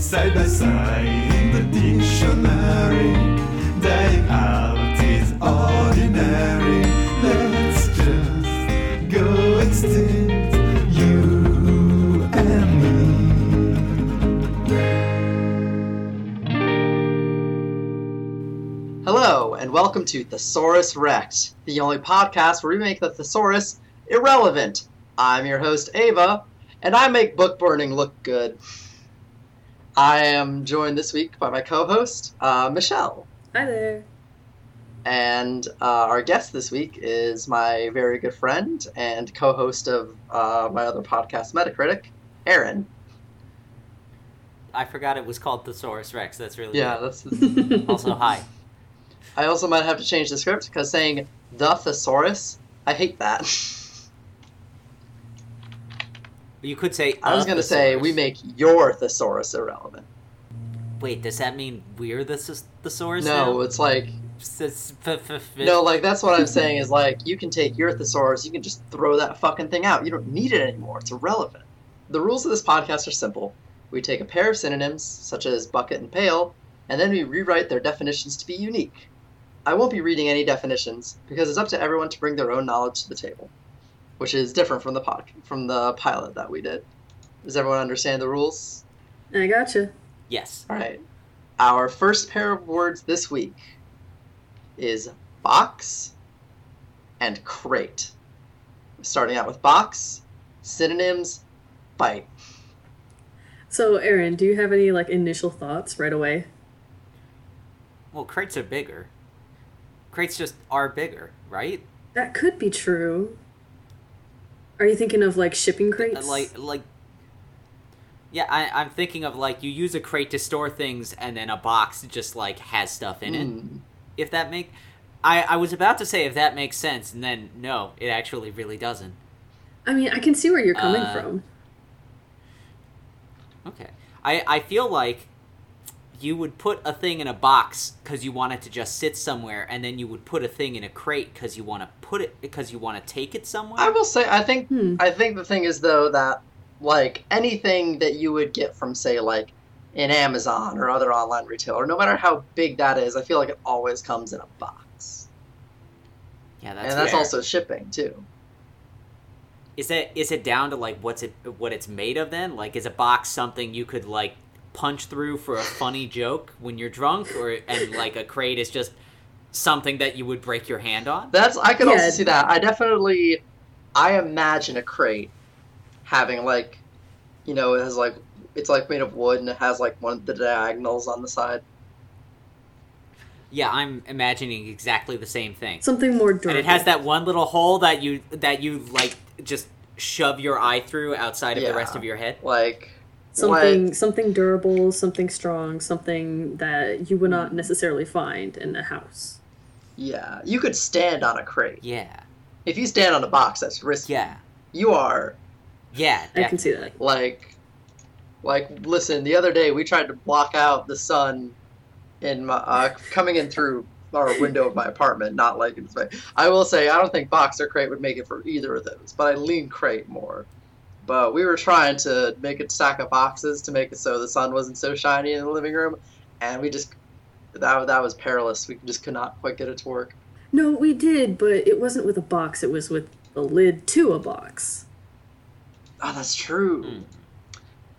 side by side in the dictionary. Dying out is ordinary. Let's just go extinct, you and me. Hello, and welcome to Thesaurus Rex, the only podcast where we make the thesaurus irrelevant. I'm your host, Ava, and I make book burning look good. I am joined this week by my co host, uh, Michelle. Hi there. And uh, our guest this week is my very good friend and co host of uh, my other podcast, Metacritic, Aaron. I forgot it was called Thesaurus Rex. That's really yeah. Good. That's also hi. I also might have to change the script because saying the thesaurus, I hate that. You could say. I was going to say we make your thesaurus irrelevant. Wait, does that mean we're the thesaurus? No, now? it's like. no, like that's what I'm saying is like you can take your thesaurus, you can just throw that fucking thing out. You don't need it anymore. It's irrelevant. The rules of this podcast are simple. We take a pair of synonyms, such as bucket and pail, and then we rewrite their definitions to be unique. I won't be reading any definitions because it's up to everyone to bring their own knowledge to the table which is different from the pod from the pilot that we did. Does everyone understand the rules? I gotcha. Yes. All right. Our first pair of words this week is box and crate. Starting out with box, synonyms, bite. So, Aaron, do you have any like initial thoughts right away? Well, crates are bigger. Crates just are bigger, right? That could be true. Are you thinking of like shipping crates? Like like yeah, I, I'm thinking of like you use a crate to store things, and then a box just like has stuff in it. Mm. If that make, I I was about to say if that makes sense, and then no, it actually really doesn't. I mean, I can see where you're coming uh, from. Okay, I I feel like you would put a thing in a box because you want it to just sit somewhere, and then you would put a thing in a crate because you want to put it because you want to take it somewhere. I will say, I think, hmm. I think the thing is though that like anything that you would get from say like an Amazon or other online retailer, no matter how big that is, I feel like it always comes in a box. Yeah, that's and that's fair. also shipping too. Is it is it down to like what's it what it's made of then? Like, is a box something you could like punch through for a funny joke when you're drunk, or and like a crate is just something that you would break your hand on. That's I can yeah. also see that. I definitely, I imagine a crate having like, you know, it has like it's like made of wood and it has like one of the diagonals on the side. Yeah, I'm imagining exactly the same thing. Something more durable. And it has that one little hole that you that you like just shove your eye through outside of yeah, the rest of your head. Like something what? something durable, something strong, something that you would not necessarily find in a house. Yeah, you could stand on a crate. Yeah. If you stand on a box, that's risky. Yeah. You are. Yeah, definitely. I can see that. Like, like, listen. The other day we tried to block out the sun in my uh, coming in through our window of my apartment. Not like it's. I will say I don't think box or crate would make it for either of those, but I lean crate more. But we were trying to make a stack of boxes to make it so the sun wasn't so shiny in the living room, and we just that that was perilous. We just could not quite get it to work. No, we did, but it wasn't with a box. It was with a lid to a box. Oh, that's true. Mm.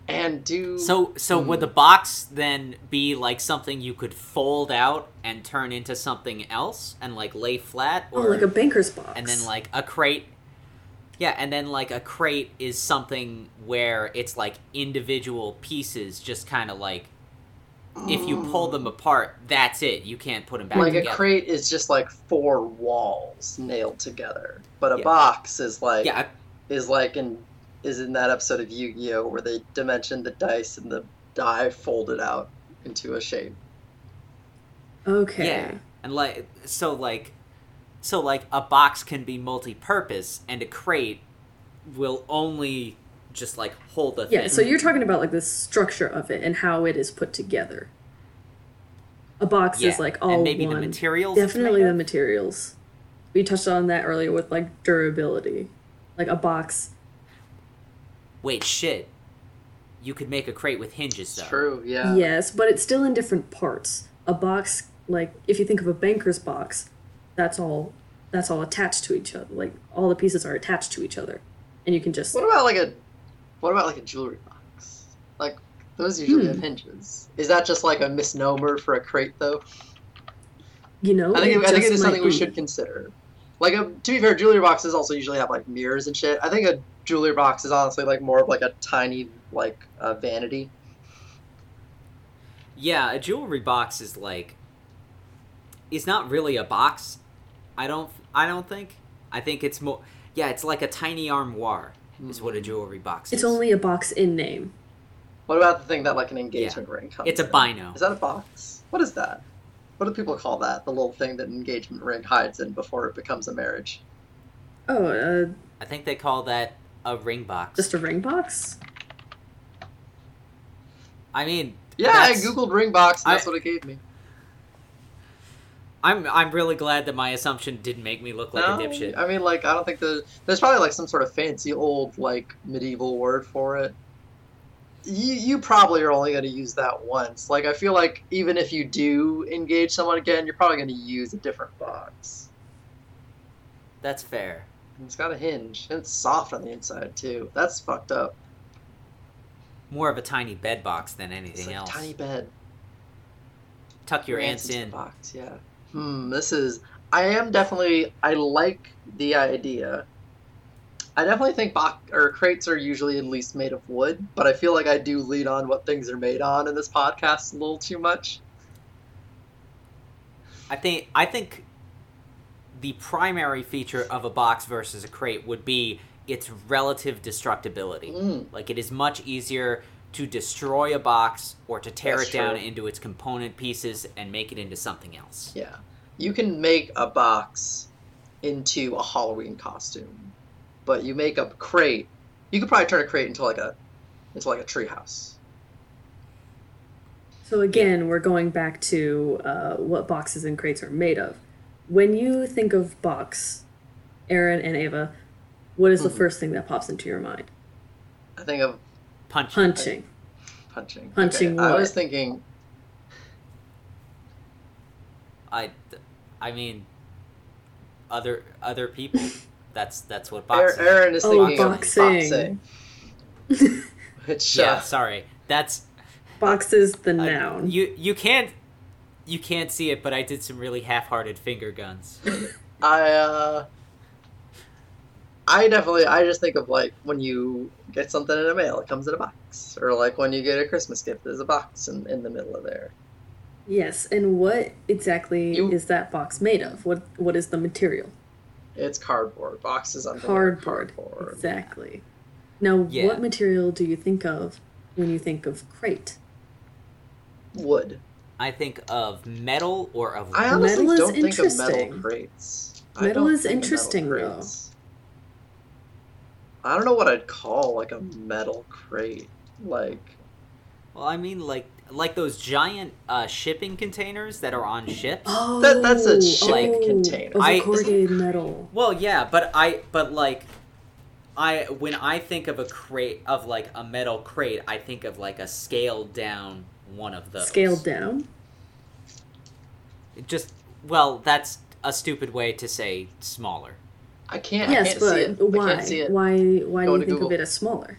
And do so. So mm. would the box then be like something you could fold out and turn into something else and like lay flat, or oh, like a banker's box, and then like a crate yeah, and then like a crate is something where it's like individual pieces, just kind of like if you pull them mm. apart, that's it. You can't put them back. Like together. a crate is just like four walls nailed together, but a yeah. box is like yeah. is like in is in that episode of Yu-Gi-Oh where they dimension the dice and the die folded out into a shape. Okay. Yeah, and like so like so like a box can be multi-purpose and a crate will only just like hold the thing. yeah, so you're talking about like the structure of it and how it is put together. A box yeah. is like all and maybe one. the materials. Definitely the materials. We touched on that earlier with like durability. Like a box. Wait, shit. you could make a crate with hinges though. It's true, yeah. Yes, but it's still in different parts. A box, like if you think of a banker's box, that's all that's all attached to each other. Like all the pieces are attached to each other, and you can just What about like a what about like a jewelry box? Like those usually Hmm. have hinges. Is that just like a misnomer for a crate though? you know. I think it I think it just is something might we should consider. Like a, to be fair, jewelry boxes also usually have like mirrors and shit. I think a jewelry box is honestly like more of like a tiny like uh, vanity. Yeah, a jewelry box is like is not really a box. I don't I don't think. I think it's more yeah, it's like a tiny armoire is what a jewelry box It's only a box in name. What about the thing that like an engagement ring comes? It's a in? bino. Is that a box? What is that? What do people call that? The little thing that an engagement ring hides in before it becomes a marriage. Oh, uh, I think they call that a ring box. just a ring box. I mean, Yeah, I googled ring box. And that's what it gave me. I'm I'm really glad that my assumption didn't make me look like No, a dipshit. I mean, like, I don't think the there's probably like some sort of fancy old like medieval word for it. You you probably are only going to use that once. Like, I feel like even if you do engage someone again, you're probably going to use a different box. That's fair. It's got a hinge. And it's soft on the inside too. That's fucked up. More of a tiny bed box than anything like a else. tiny bed. Tuck your Rants ants in. box. Yeah. Hmm. This is. I am definitely. I like the idea. I definitely think box or crates are usually at least made of wood, but I feel like I do lean on what things are made on in this podcast a little too much. I think I think the primary feature of a box versus a crate would be its relative destructibility. Mm. Like it is much easier to destroy a box or to tear That's it down true. into its component pieces and make it into something else. Yeah. You can make a box into a Halloween costume, but you make a crate. You could probably turn a crate into like a into like a treehouse. So again, we're going back to uh, what boxes and crates are made of. When you think of box, Aaron and Ava, what is the Mhm. first thing that pops into your mind? I think of Punch. Punching. punching. Punching Okay, I was thinking I I mean other other people. that's that's what Aaron, boxing. Aaron is Oh, boxing. of boxing. Which yeah, uh, sorry. That's Box is the I- noun. you you can't you can't see it, but I did some really half-hearted finger guns. I uh I definitely I just think of like when you get something in the mail, it comes in a box. Or like when you get a Christmas gift, there's a box in, in the middle of there. yes, and what exactly You- is that box made of? What What is the material? It's cardboard. Boxes on Cardboard. cardboard. Exactly. Now, Yeah. what material do you think of when you think of crate? Wood. I think of metal or of I honestly Metal don't think of metal crates. Metal is think of interesting, though. crates. I don't know what I'd call like a metal crate. Like Well, I mean, like like those giant uh, shipping containers that are on ships. Oh, That- that's a ship oh, container. Of I- corrugated metal. Well, yeah, but I but like I when I think of a crate of like a metal crate, I think of like a scaled down one of those. Scaled down. Just well, that's a stupid way to say smaller. I can't. I yes, can't but see it. I why? can't see it. Why? Why Go do you think Google. of it as smaller?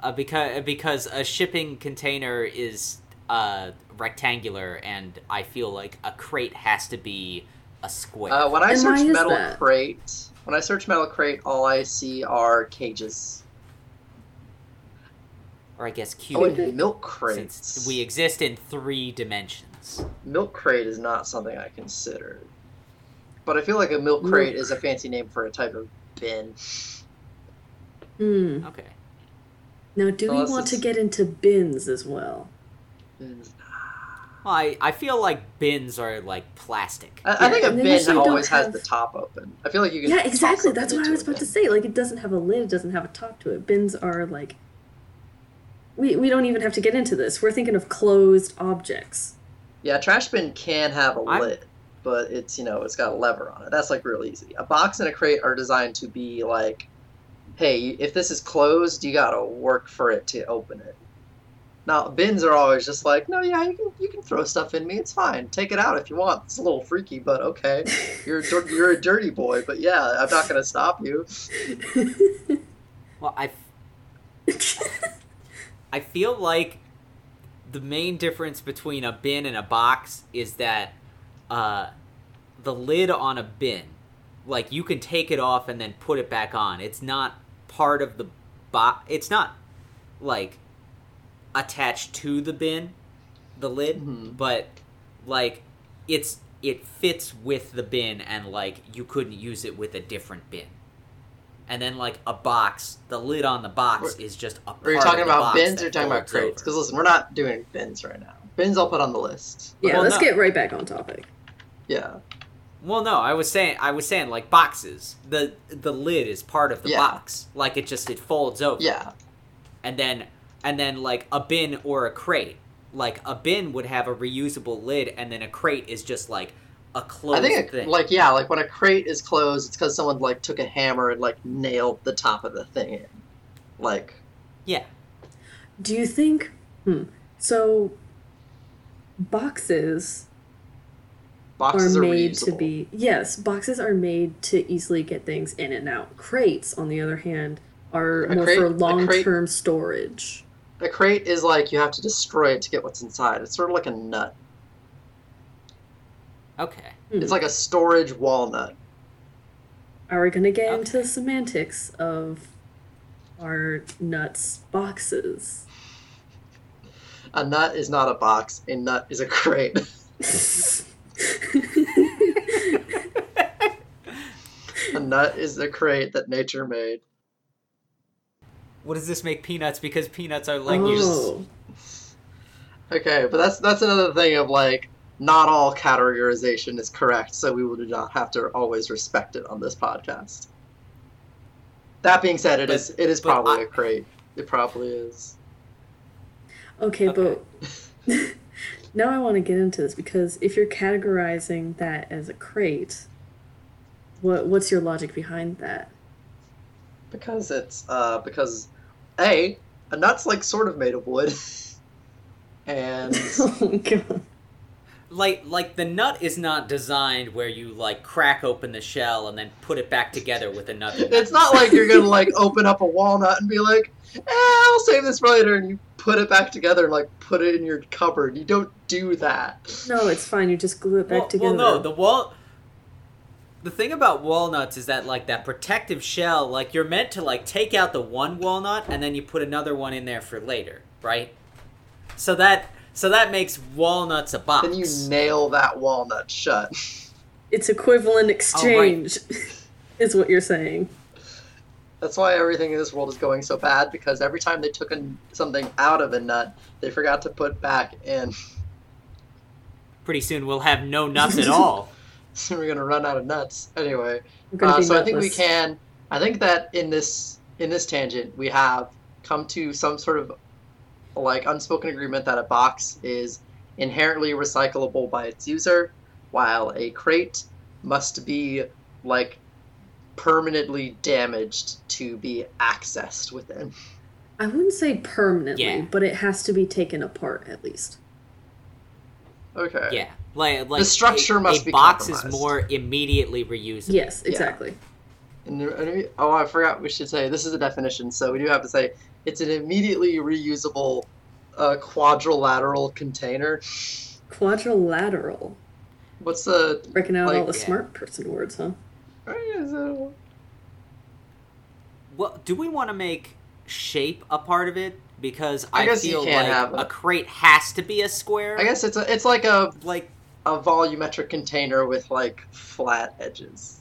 Uh, because because a shipping container is uh, rectangular, and I feel like a crate has to be a square. Uh, when I And search metal that? crate, when I search metal crate, all I see are cages. or I guess Oh, cubic. and milk since crates. we exist in three dimensions. Milk crate is not something I considered. But I feel like a milk Milk crate is a fancy name for a type of bin. Hmm. Okay. Now, do Unless we want to get into bins as well? Bins. Well, I, I feel like bins are like plastic. Yeah, I, I think a bin usually don't always has have- the top open. I feel like you can. Yeah, exactly. That's what I was a about to say. Like, it doesn't have a lid. It doesn't have a top to it. Bins are like. We we don't even have to get into this. We're thinking of closed objects. Yeah, a trash bin can have a I'm- lid, but it's you know it's got a lever on it. That's like real easy. A box and a crate are designed to be like hey, if this is closed, you gotta work for it to open it. Now bins are always just like, no, yeah, you can you can throw stuff in me. It's fine. Take it out if you want. It's a little freaky, but okay. You're a you're a dirty boy, but yeah, I'm not gonna stop you. Well, I, I feel like the main difference between a bin and a box is that uh, the lid on a bin, like you can take it off and then put it back on. It's not part of the box. It's not like attached to the bin, the lid, Mhm. but like it's it fits with the bin and like you couldn't use it with a different bin. And then like a box, the lid on the box Or- is just a part Are you of talking about bins or you're talking about crates? Because listen, we're not doing bins right now. Bins I'll put on the list. Yeah, Well, let's no. get right back on topic. Yeah. Well, no, I was saying I was saying like boxes. The the lid is part of the Yeah. box. Like it just it folds over. Yeah. And then and then like a bin or a crate. Like a bin would have a reusable lid and then a crate is just like a closed I think it, thing. like yeah, like when a crate is closed, it's because someone like took a hammer and like nailed the top of the thing in. Like yeah. Do you think? Hmm. So, boxes boxes are are, made reusable. to be yes, boxes are made to easily get things in and out. Crates, on the other hand, are A more crate- for long-term crate- storage. A crate is like you have to destroy it to get what's inside. It's sort of like a nut. Okay. Hmm. It's like a storage walnut. Are we gonna get Okay. into the semantics of our nuts boxes? A nut is not a box. A nut is a crate. a nut is a crate that nature made. What does this make peanuts? Because peanuts are like oh, Okay, but that's that's another thing of like not all categorization is correct, so we would not have to always respect it on this podcast. That being said, it But- is it is probably I- a crate. It probably is. okay, Okay. but now I want to get into this because if you're categorizing that as a crate, what what's your logic behind that? Because it's uh because A, a nut's like sort of made of wood. and oh god. Like like the nut is not designed where you like crack open the shell and then put it back together with another nut. it's not like you're gonna like open up a walnut and be like, eh, I'll save this for later and you put it back together and like put it in your cupboard. You don't do that. No, it's fine. You just glue it back well, together. well, no, the wall. The thing about walnuts is that like that protective shell, like you're meant to like take out the one walnut and then you put another one in there for later, right? So that so that makes walnuts a box. Then you nail that walnut shut. it's equivalent exchange, is what you're saying. That's why everything in this world is going so bad because every time they took an, something out of a nut, they forgot to put back in. Pretty soon we'll have no nuts at all. So we're gonna run out of nuts anyway. Uh, be so I think we can. I think that in this in this tangent we have come to some sort of like unspoken agreement that a box is inherently recyclable by its user, while a crate must be like permanently damaged to be accessed within. I wouldn't say permanently, Yeah. but it has to be taken apart at least. Okay. Yeah, like like The structure a, must a be box is more immediately reusable. Yes, exactly. And and we- oh, I forgot. We should say this is a definition, so we do have to say it's an immediately reusable uh, quadrilateral container. Quadrilateral. What's the? Breaking out Like- all the Yeah. smart person words, huh? is Well, do we want to make shape a part of it? Because I I, guess you feel can like have a- a crate has to be a square. I guess it's a, it's like a like a volumetric container with like flat edges.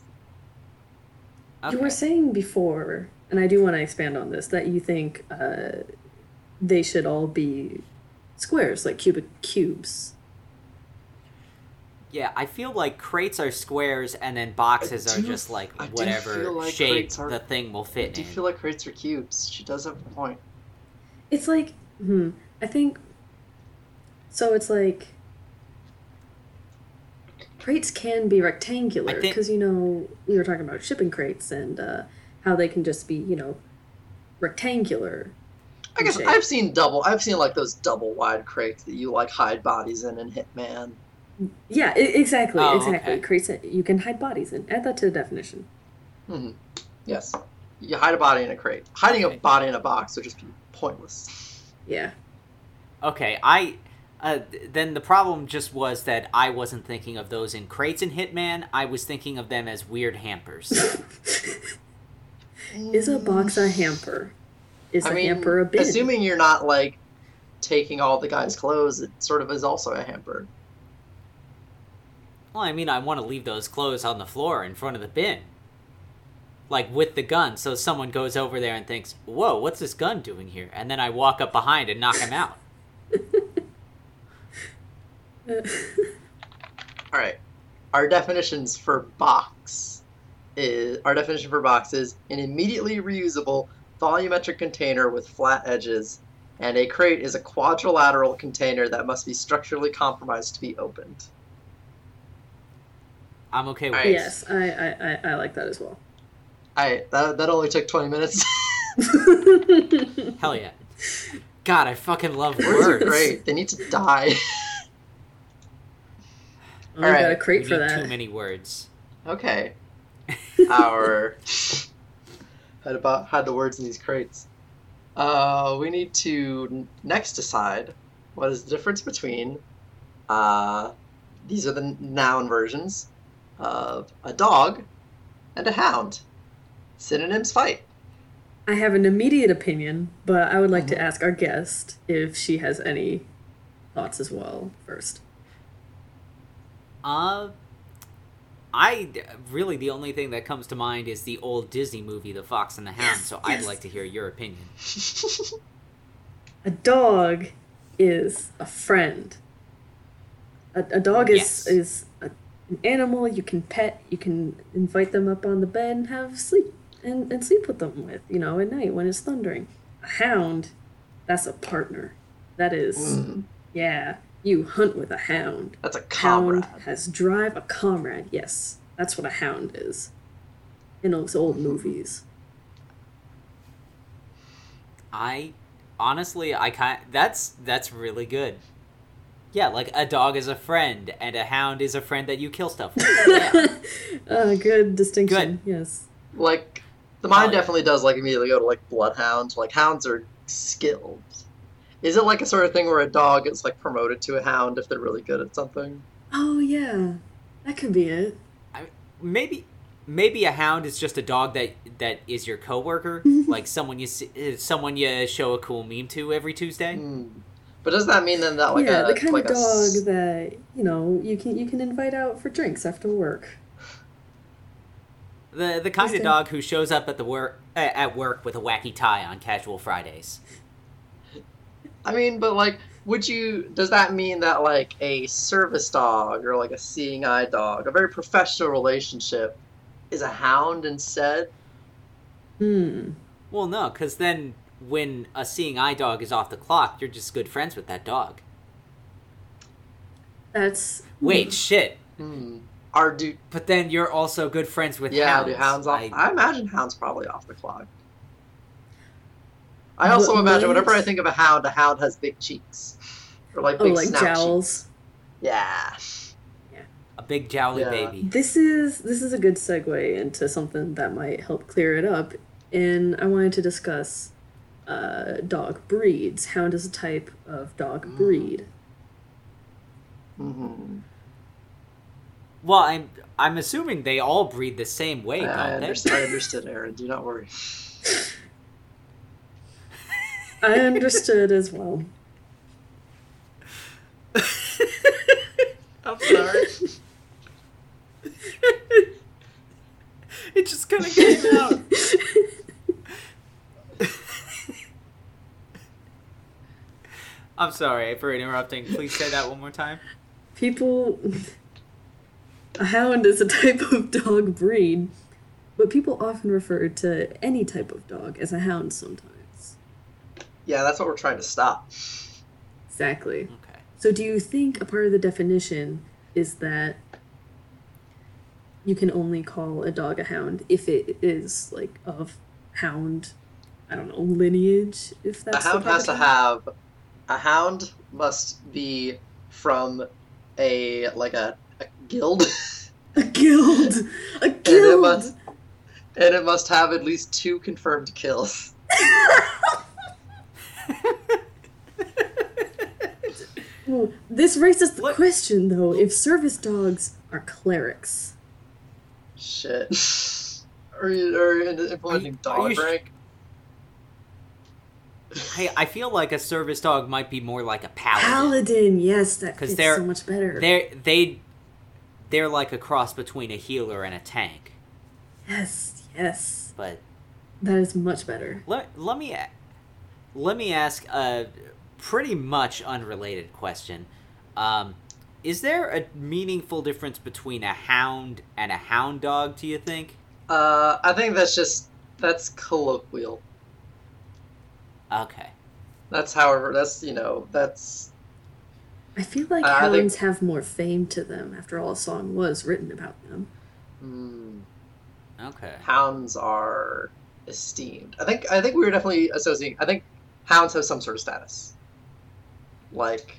You were saying before, and I do want to expand on this, that you think uh, they should all be squares, like cubic cubes. Yeah, I feel like crates are squares and then boxes are just like I whatever feel like shape are- the thing will I fit do in. feel like crates are cubes. She does have a point. It's like, hmm, I think. So it's like. Crates can be rectangular because, you know, we were talking about shipping crates and uh, how they can just be, you know, rectangular. I guess shape. I've seen double. I've seen like those double wide crates that you like hide bodies in in Hitman. Yeah, I- exactly, Oh, exactly. okay. Crates that you can hide bodies in. Add that to the definition. Mm-hmm. Yes, you hide a body in a crate. Hiding Okay. a body in a box would just be pointless. Yeah. Okay, I. Uh, then the problem just was that I wasn't thinking of those in crates in Hitman. I was thinking of them as weird hampers. Is a box a hamper? Is I a mean, hamper a bin? assuming you're not like taking all the guy's clothes, it sort of is also a hamper. well, I mean, I want to leave those clothes on the floor in front of the bin. Like with the gun, so someone goes over there and thinks, Whoa, what's this gun doing here? And then I walk up behind and knock him out. All right, our definitions for box is our definition for box is an immediately reusable volumetric container with flat edges, and a crate is a quadrilateral container that must be structurally compromised to be opened. I'm okay with Alright. yes, I, I, I, I like that as well. I that that only took twenty minutes. Hell yeah. God, I fucking love Words are great. They need to die. I got a Alright, We crate need for too many words. Okay. Our had about had the words in these crates. Uh, we need to next decide what is the difference between. Uh, these are the noun versions of a dog and a hound. Synonyms fight. I have an immediate opinion, but I would like Mhm. to ask our guest if she has any thoughts as well first. Uh, I really the only thing that comes to mind is the old Disney movie, The Fox and the Hound. So I'd like to hear your opinion. A dog is a friend. A, a dog is Yes. is a, an animal you can pet. You can invite them up on the bed and have sleep and, and sleep with them with you know at night when it's thundering. A hound, that's a partner. That is Mm, yeah. You hunt with a hound. that's a comrade. Hound has drive. A comrade. Yes, that's what a hound is. In those old movies. I honestly, I kind that's that's really good. Yeah, like a dog is a friend, and a hound is a friend that you kill stuff with. Yeah. uh, good distinction. Yes. Like the mind definitely does like immediately go to like bloodhounds. Like hounds are skilled. Is it like a sort of thing where a dog is like promoted to a hound if they're really good at something? Oh yeah, that could be it. maybe maybe a hound is just a dog that that is your coworker, like someone you see, uh, someone you show a cool meme to every Tuesday. Hmm. But does that mean then that like yeah, a the kind like of a dog s- that you know you can you can invite out for drinks after work. The the kind Okay. of dog who shows up at the work uh, at work with a wacky tie on casual Fridays. I mean, but like, would you? Does that mean that like a service dog or like a seeing eye dog, a very professional relationship, is a hound instead? Hmm. Well, no, because then when a seeing eye dog is off the clock, you're just good friends with that dog. That's Wait, shit. Hmm. Are do But then you're also good friends with yeah? hounds. Do hounds off? I- I, imagine hounds probably off the clock. I also What- imagine whenever I think of a hound, a hound has big cheeks, or like oh big like jowls. cheeks. Yeah. a big jowly Yeah. baby. This is this is a good segue into something that might help clear it up. And I wanted to discuss uh, dog breeds. Hound is a type of dog Mm. breed. hmm Well, I'm I'm assuming they all breed the same way, I, I, don't they? understood, I understood, Aaron. Do not worry. I understood as well. I'm sorry. it just kind of came out. I'm sorry for interrupting. Please say that one more time. People. A hound is a type of dog breed, but people often refer to any type of dog as a hound sometimes. Yeah, that's what we're trying to stop. Exactly. Okay. So, do you think a part of the definition is that you can only call a dog a hound if it is like of hound I don't know lineage. If A that's the hound has to have a hound must be from a like a, a guild a guild, a and it guild. must and it must have at least two confirmed kills. Well, this raises the What- question though: if service dogs are clerics, Shit. Are you, are you implementing Are you- are dog you sh- rank? Hey, I feel like a service dog might be more like a paladin. paladin, yes, that 'Cause fits they're- so much better. They're they they're like a cross between a healer and a tank. Yes, yes, But that is much better. let let me a- let me ask a pretty much unrelated question. Um, is there a meaningful difference between a hound and a hound dog? Do you think? Uh, I think that's just that's colloquial. Okay. That's however that's you know that's I feel like Uh, I think- hounds have more fame to them. After all, a song was written about them. mm, Okay. hounds are esteemed. I think I think we were definitely associating. I think hounds have some sort of status, like,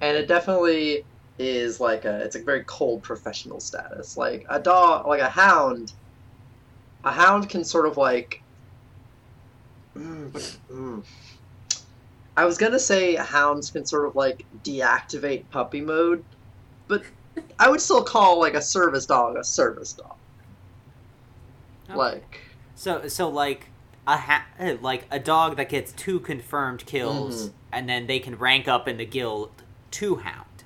and it definitely is like a it's a very cold professional status. Like a dog, like a hound, a hound can sort of like. Mm, but- mm. I was gonna say hounds can sort of like deactivate puppy mode, but I would still call like a service dog a service dog. Okay. Like. So so like a ha- like a dog that gets two confirmed kills Mhm. and then they can rank up in the guild to hound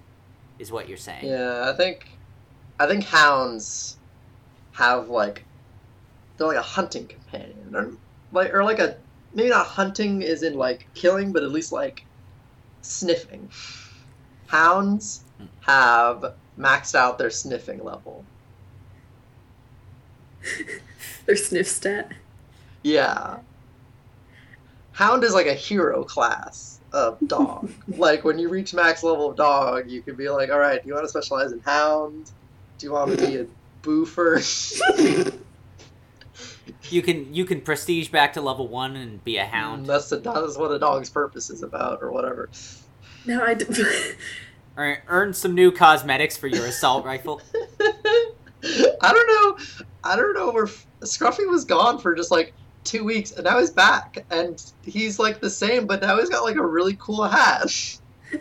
is what you're saying. Yeah, I think I think hounds have like they're like a hunting companion, or like or like a maybe not hunting is in like killing, but at least like sniffing. Hounds have maxed out their sniffing level. Their sniff stat. Yeah. Hound is like a hero class of dog. like when you reach max level of dog, you can be like, all right, do you want to specialize in hound? Do you want to be a boofer? You can you can prestige back to level one and be a hound, mm, That's the that's what a dog's purpose is about, or whatever. No, I do. or earn some new cosmetics for your assault rifle. I don't know. I don't know where Scruffy was gone for just like two weeks, and now he's back, and he's like the same, but now he's got like a really cool hat.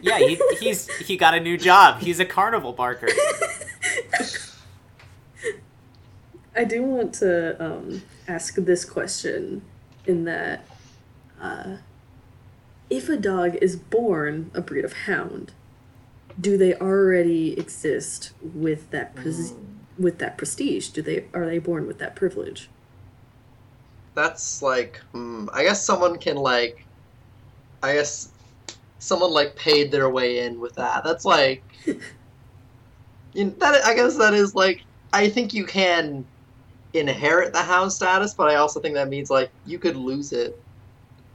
Yeah, he, he's he got a new job. He's a carnival barker. I do want to um, ask this question in that uh, if a dog is born a breed of hound, do they already exist with that pres- with that prestige? Do they are they born with that privilege? That's like, hmm, I guess someone can like, I guess someone like paid their way in with that. That's like, you know, that I guess that is like, I think you can inherit the hound status, but I also think that means like you could lose it.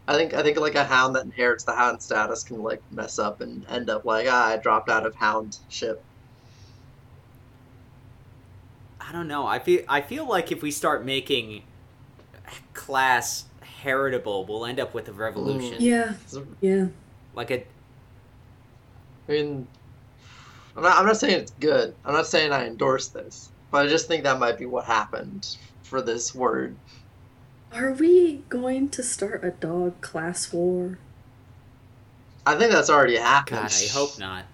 I think I think like a hound that inherits the hound status can like mess up and end up like ah, I dropped out of hound ship. I don't know. I feel I feel like if we start making class heritable, we'll end up with a revolution. Mm. Yeah, yeah. Like a I mean, I'm not, I'm not saying it's good. I'm not saying I endorse this, but I just think that might be what happened for this word. Are we going to start a dog class war? I think that's already happened. God, I hope not.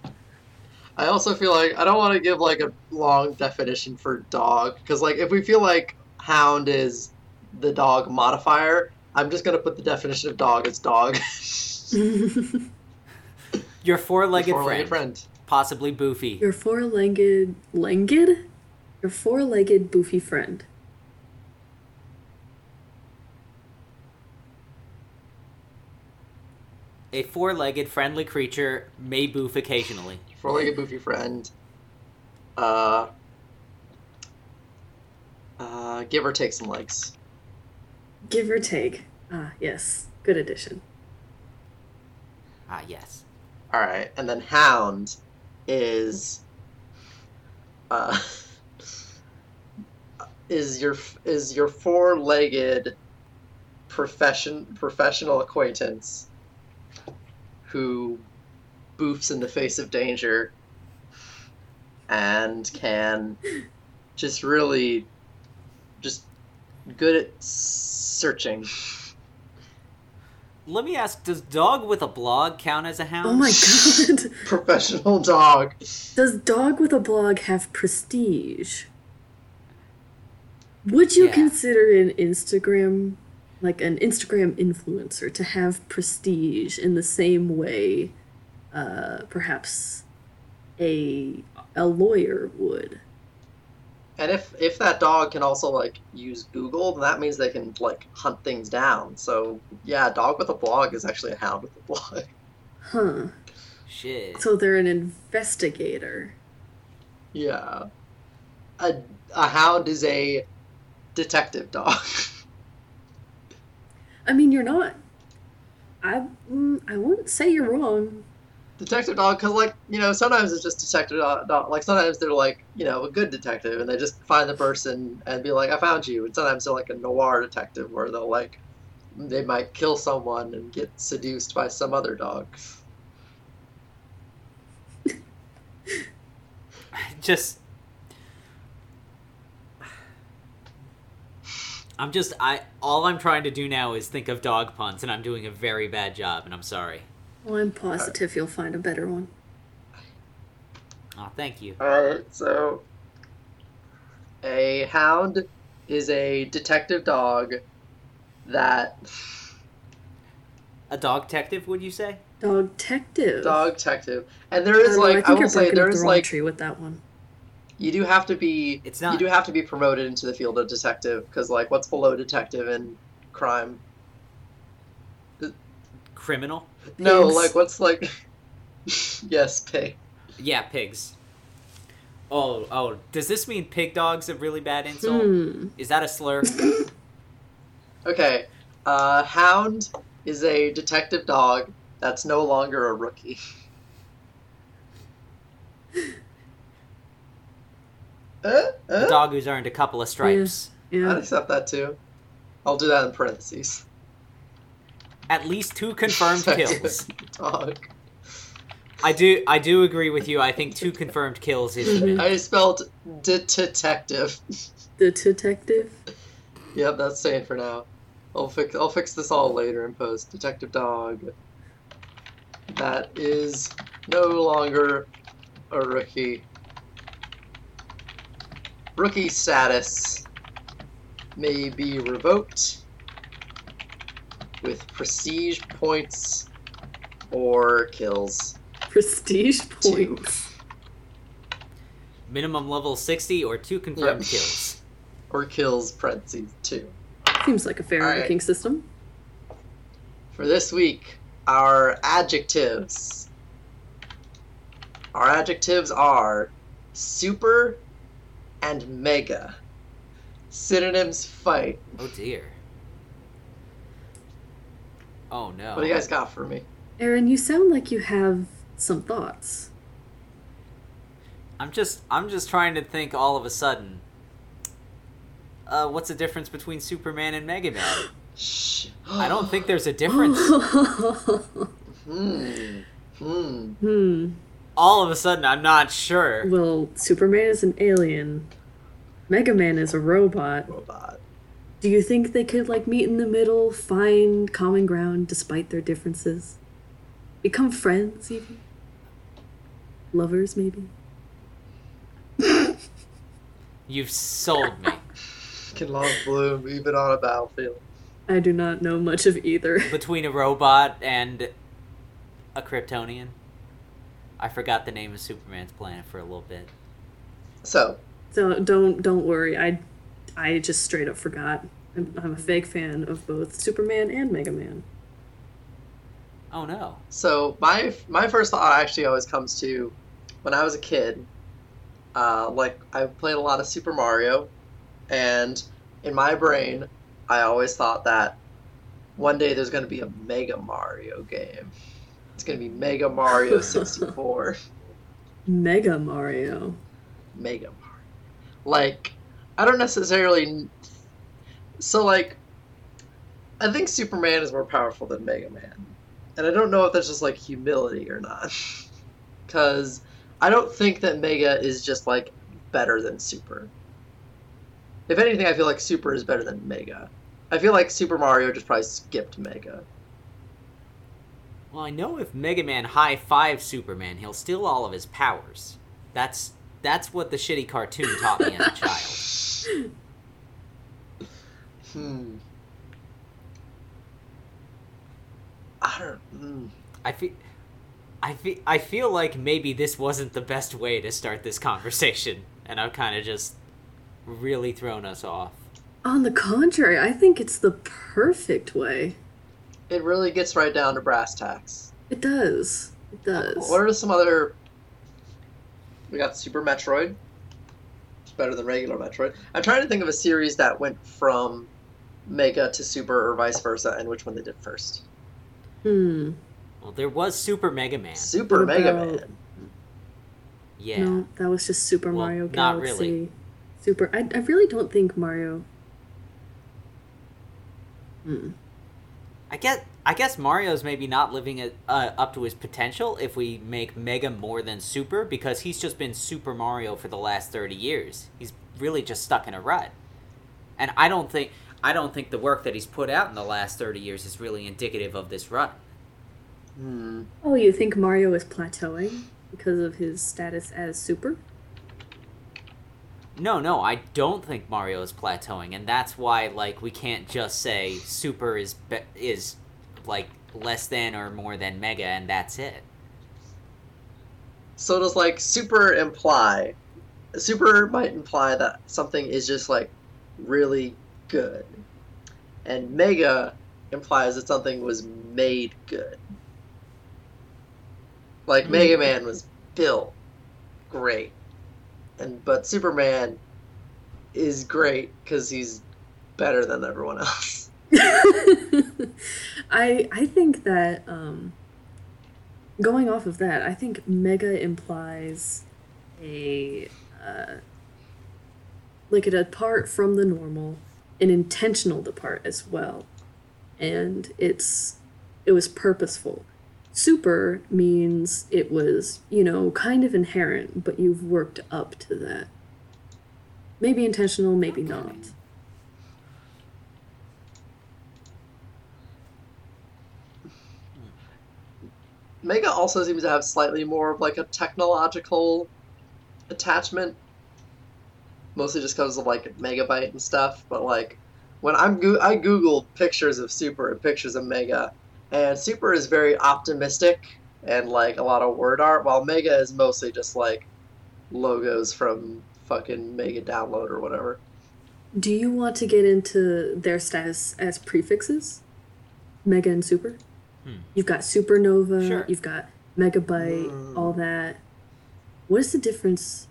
I also feel like I don't want to give like a long definition for dog because like if we feel like hound is the dog modifier, I'm just gonna put the definition of dog as dog. Your four-legged, Four-legged friend, friend. possibly Boofy. Your four-legged, legged, your four-legged boofy friend. A four-legged friendly creature may boof occasionally. Four-legged boofy friend. Uh. Uh, give or take some legs. Give or take. Ah, yes. Good addition. Ah, yes. All right, and then hound is uh is your is your four-legged profession professional acquaintance who boofs in the face of danger and can just really just good at searching. Let me ask: Does dog with a blog count as a hound? Oh my god. Professional dog. Does dog with a blog have prestige? Would you Yeah. consider an Instagram, like an Instagram influencer, to have prestige in the same way, uh, perhaps a a lawyer would? And if if that dog can also like use Google, then that means they can like hunt things down. So yeah, dog with a blog is actually a hound with a blog. Huh. Shit. So they're an investigator. Yeah. A a hound is a detective dog. I mean, you're not. I mm, I wouldn't say you're wrong. Detective dog because like you know sometimes it's just detective dog, dog like sometimes they're like you know a good detective and they just find the person and be like i found you and sometimes they're like a noir detective where they'll like they might kill someone and get seduced by some other dog just I'm just I all I'm trying to do now is think of dog puns and I'm doing a very bad job and I'm sorry. Well, I'm positive you'll find a better one. Oh, thank you. all right so a hound is a detective dog that A dog detective, would you say? Dog detective. dog detective and there is I is don't know, I like think i will say there is the like tree with that one. you do have to be It's not. you do have to be promoted into the field of detective because like what's below detective in crime criminal. No like what's like yes pig Yeah, pigs. Oh, oh, does this mean pig dog's a really bad insult? Hmm. Is that a slur? okay uh hound is a detective dog that's no longer a rookie uh, uh, dog who's earned a couple of stripes. i'd Yeah. accept that too i'll do that in parentheses At least two confirmed kills. dog I do I do agree with you. I think two confirmed kills is the Mhm. i spelled detective The detective. Yep, that's staying for now. I'll fix I'll fix this all later in post. Detective Dog. That is no longer a rookie. Rookie status may be revoked with prestige points or kills. Prestige Two. points. Minimum level 60 or two confirmed Yep. kills. Or kills parentheses two. Seems like a fair All right. ranking system. For this week, our adjectives. Our adjectives are super and mega. Synonyms fight. Oh dear. Oh no. What do you guys got for me? Aaron, you sound like you have some thoughts. I'm just I'm just trying to think all of a sudden. Uh, what's the difference between Superman and Mega Man? Shh. I don't think there's a difference. Hmm. Hmm. hmm. all of a sudden, I'm not sure. Well, Superman is an alien. Mega Man is a robot. Robot. Do you think they could like meet in the middle, find common ground despite their differences? Become friends even? Lovers maybe? You've sold me. Can love bloom even on a battlefield? I do not know much of either. Between a robot and a Kryptonian. I forgot the name of Superman's planet for a little bit. So, So don't don't worry. I I just straight up forgot. I'm, I'm a fake fan of both Superman and Mega Man. Oh no. so my my first thought actually always comes to when I was a kid. Uh, like I played a lot of Super Mario, and in my brain, I always thought that one day there's going to be a Mega Mario game. It's going to be Mega Mario 64. Mega Mario. Mega Mario. Like, I don't necessarily. So, like, I think Superman is more powerful than Mega Man. And I don't know if that's just like humility or not. Because I don't think that Mega is just like better than Super. If anything, I feel like Super is better than Mega. I feel like Super Mario just probably skipped Mega. Well, I know if Mega Man high five Superman, he'll steal all of his powers. That's that's what the shitty cartoon taught me as a child. Hmm. I don't. Mm. I feel. I feel, I feel like maybe this wasn't the best way to start this conversation, and I've kind of just really thrown us off. On the contrary, I think it's the perfect way. It really gets right down to brass tacks. It does. It does. What are some other? We got Super Metroid. It's better than regular Metroid. I'm trying to think of a series that went from Mega to Super or vice versa, and which one they did first. Hmm. Well, there was Super Mega Man. Super What Mega about- Man. Yeah. No, that was just Super Well, Mario not Galaxy. really. Super. I, I really don't think Mario. Hmm. I guess I guess Mario's maybe not living it, uh, up to his potential if we make Mega more than Super because he's just been Super Mario for the last 30 years. He's really just stuck in a rut. And I don't think I don't think the work that he's put out in the last 30 years is really indicative of this rut. Hmm. Oh, you think Mario is plateauing because of his status as Super? No, no, I don't think Mario is plateauing and that's why like we can't just say Super is be- is like less than or more than Mega and that's it. So does like Super imply? Super might imply that something is just like really good, and Mega implies that something was made good. Like Mm. Mega Man was built great, and but Superman is great because he's better than everyone else. I I think that um, going off of that, I think Mega implies a uh, like a depart from the normal, an intentional depart as well, and it's it was purposeful. Super means it was you know kind of inherent, but you've worked up to that. Maybe intentional, maybe not. Mega also seems to have slightly more of like a technological attachment, mostly just because of like megabyte and stuff. But like when I'm go- I googled pictures of Super and pictures of Mega, and Super is very optimistic and like a lot of word art, while Mega is mostly just like logos from fucking Mega Download or whatever. Do you want to get into their status as prefixes? Mega and super? Hmm. You've got supernova, Sure. you've got megabyte, Mm. all that. What is the difference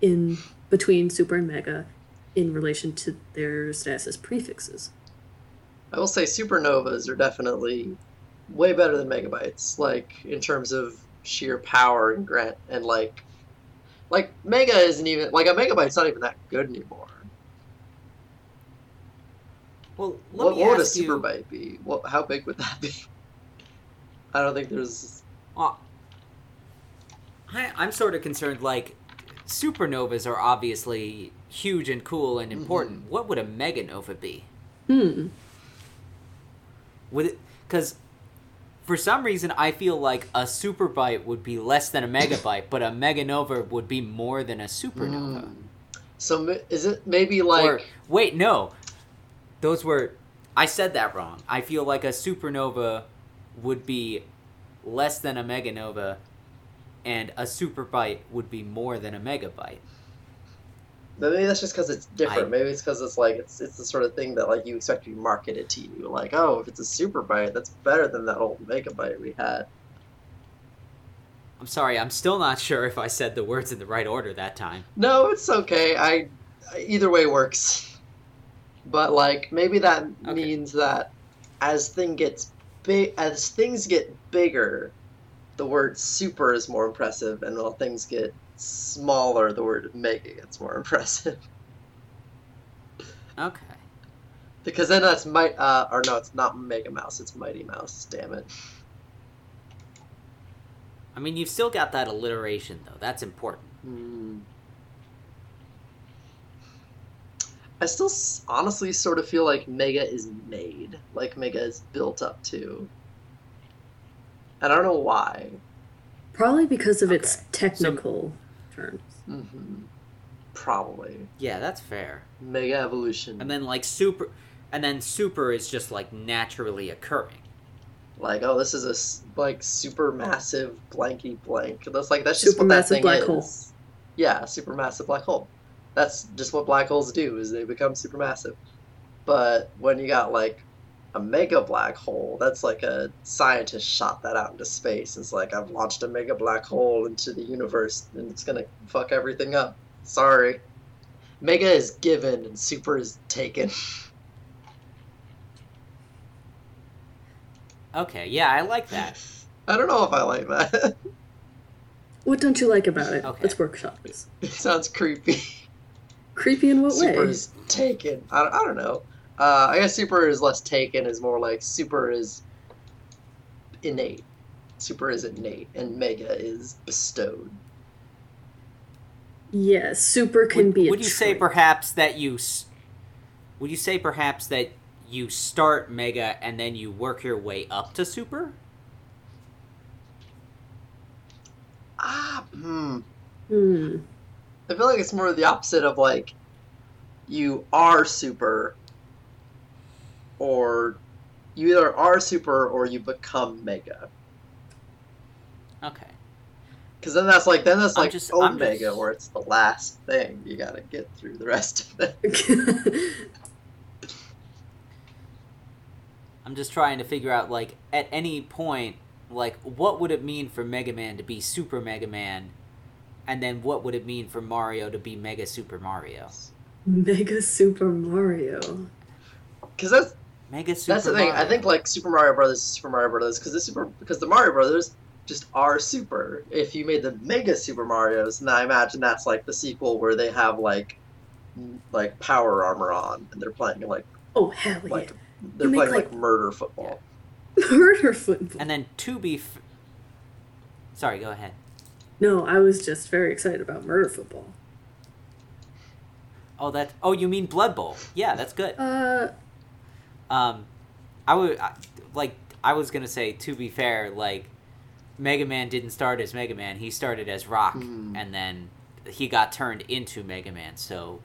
in between super and mega in relation to their status as prefixes? I will say supernovas are definitely way better than megabytes, like in terms of sheer power and grant and like like mega isn't even like a megabyte's not even that good anymore. Well, let What, me what would a ask you- superbyte be? What how big would that be? I don't think there's Well, I, I'm sort of concerned. Like, supernovas are obviously huge and cool and important. What would a meganova be? Hmm. Would it? Because for some reason, I feel like a superbyte would be less than a megabyte, but a meganova would be more than a supernova. Mm. so is it maybe like or wait, no, those were. I said that wrong. I feel like a supernova would be less than a meganova, and a superbyte would be more than a megabyte. maybe that's just because it's different. I- maybe it's because it's like it's it's the sort of thing that like you expect to be marketed to you. Like oh, if it's a superbyte, that's better than that old megabyte we had. I'm sorry, I'm still not sure if I said the words in the right order that time. No, it's okay. I either way works. But like maybe that Okay. means that as thing gets big, as things get bigger, the word super is more impressive, and while things get smaller, the word mega gets more impressive. Okay. Because then that's might uh or no, it's not Mega Mouse, it's Mighty Mouse. Damn it. I mean, you've still got that alliteration though. That's important. Hmm. I still honestly sort of feel like Mega is made, like Mega is built up to. And I don't know why. Probably because of its Okay. technical terms. hmm Probably Yeah, that's fair. Mega Evolution. And then like super, and then super is just like naturally occurring. like, oh, this is a like super massive blanky blank. That's like that's just what that thing black is. hole. Yeah, supermassive black hole. That's just what black holes do is they become supermassive. But when you got like a mega black hole, that's like a scientist shot that out into space. It's like I've launched a mega black hole into the universe and it's gonna fuck everything up. Sorry. Mega is given and super is taken. Okay, yeah, I like that. I don't know if I like that. What don't you like about it? Okay. Let's workshop this. it sounds creepy. Creepy in what way? super way? is taken. I, I don't know. Uh, I guess super is less taken. Is more like super is innate. Super is innate, and mega is bestowed. Yeah, super can would, be a would you say perhaps that you would you say perhaps that you start mega and then you work your way up to super Ah, hmm. Hmm. I feel like it's more the opposite of like you are super, or you either are super or you become mega. okay Because then that's like then that's I'm like just- I'm omega, just- where it's the last thing you gotta get through the rest of it. i'm just trying to figure out like at any point like what would it mean for mega man to be super mega man and then what would it mean for mario to be mega super mario Mega Super Mario. Because that's mega super That's the thing. I think like Super Mario Brothers, is Super Mario Brothers, because the Super because the Mario Brothers just are super. If you made the Mega Super Mario's, and I imagine that's like the sequel where they have like like power armor on and they're playing like Oh hell yeah! like they're make, playing like, like- murder football. Murder football. and then to be f- sorry go ahead No, I was just very excited about murder football. oh that oh you mean blood bowl yeah that's good Uh, Um, I would I- like. I was gonna say to be fair, like Mega Man didn't start as Mega Man. He started as Rock, Hmm. and then he got turned into Mega Man. So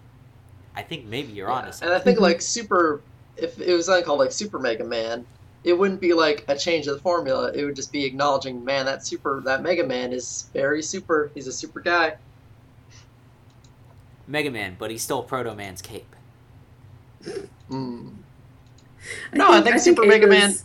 I think maybe you're Yeah. on to And. I think like Super, if it was something called like Super Mega Man, it wouldn't be like a change of the formula. It would just be acknowledging, man, that super that Mega Man is very super. He's a super guy. Mega Man, but he stole Proto Man's cape. Mm. No, I think Super Ava Mega Man-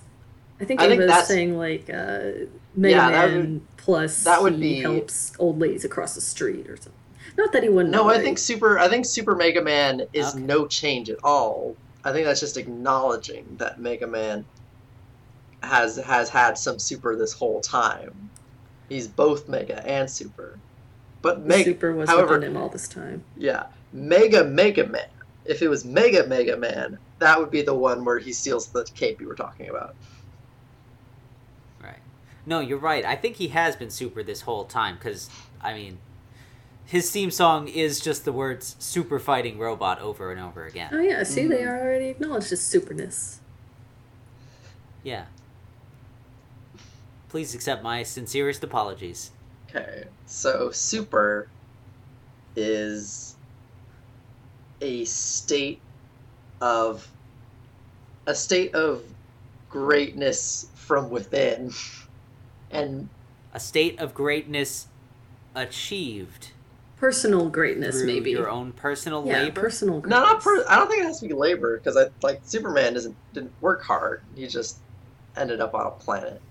I think I think Ava's that's- saying like uh, Mega Yeah, that Man plus that would he be- helps old ladies across the street or something. Not that he wouldn't. No, know, I think Super. I think Super Mega Man is Okay. no change at all. I think that's just acknowledging that Mega Man has has had some super this whole time. He's both Mega and Super. But Mega, Super was however- within him all this time. yeah, Mega Mega Man. If it was Mega Mega Man, that would be the one where he steals the cape you were talking about. Right. No, you're right. I think he has been super this whole time because I mean, his theme song is just the words "super fighting robot" over and over again. Oh yeah, see, they Mhm. already acknowledged his superness. Yeah. Please accept my sincerest apologies. Okay, so super is a state of a state of greatness from within, and A state of greatness achieved Personal greatness, maybe. your own personal yeah, labor. personal no, greatness. not per, I don't think it has to be labor because I like Superman doesn't didn't work hard. He just ended up on a planet.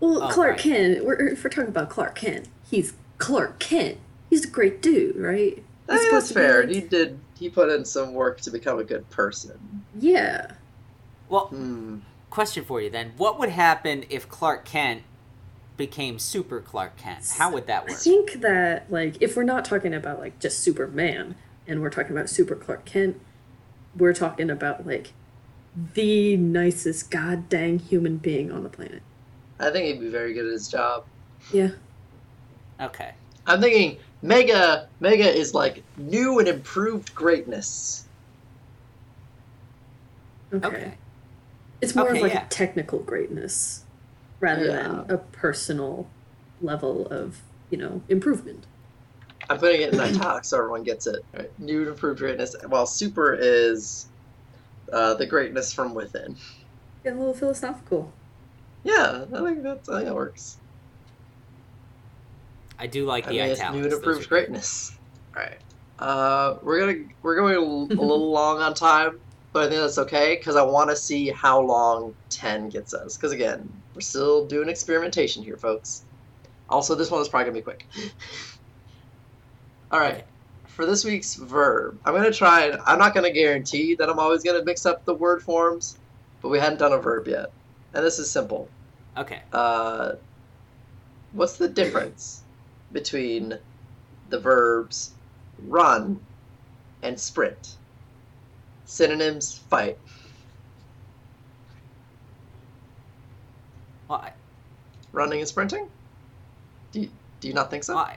Well, Oh, Clark right. Kent. We're, if we're talking about Clark Kent, he's Clark Kent. He's a great dude, right? I He's that's supposed to be fair. like- He did. He put in some work to become a good person. Yeah. well, Hmm. question for you then: What would happen if Clark Kent became Super Clark Kent? How would that work? I think that like if we're not talking about like just Superman and we're talking about Super Clark Kent, we're talking about like the nicest god dang human being on the planet. I think he'd be very good at his job. Yeah. Okay. I'm thinking Mega Mega is like new and improved greatness. Okay. Okay. It's more Okay, of like yeah. a technical greatness rather Yeah. than a personal level of, you know, improvement. I'm putting it in italics so everyone gets it. Right. New and improved greatness, while super is uh, the greatness from within. Get a little philosophical. Yeah, I think that's I think that works. I do like I the mean, italics. new and Those improved greatness. All right. Uh, we're gonna we're going a little long on time, but I think that's okay because I want to see how long ten gets us. Because again, we're still doing experimentation here, folks. Also, this one is probably gonna be quick. All right. Okay. For this week's verb, I'm gonna try. and I'm not gonna guarantee that I'm always gonna mix up the word forms, but we hadn't done a verb yet, and this is simple. Okay. Uh, what's the difference between the verbs run and sprint? Synonyms fight. Well, I, Running and sprinting? Do you, do you not think so? well, I,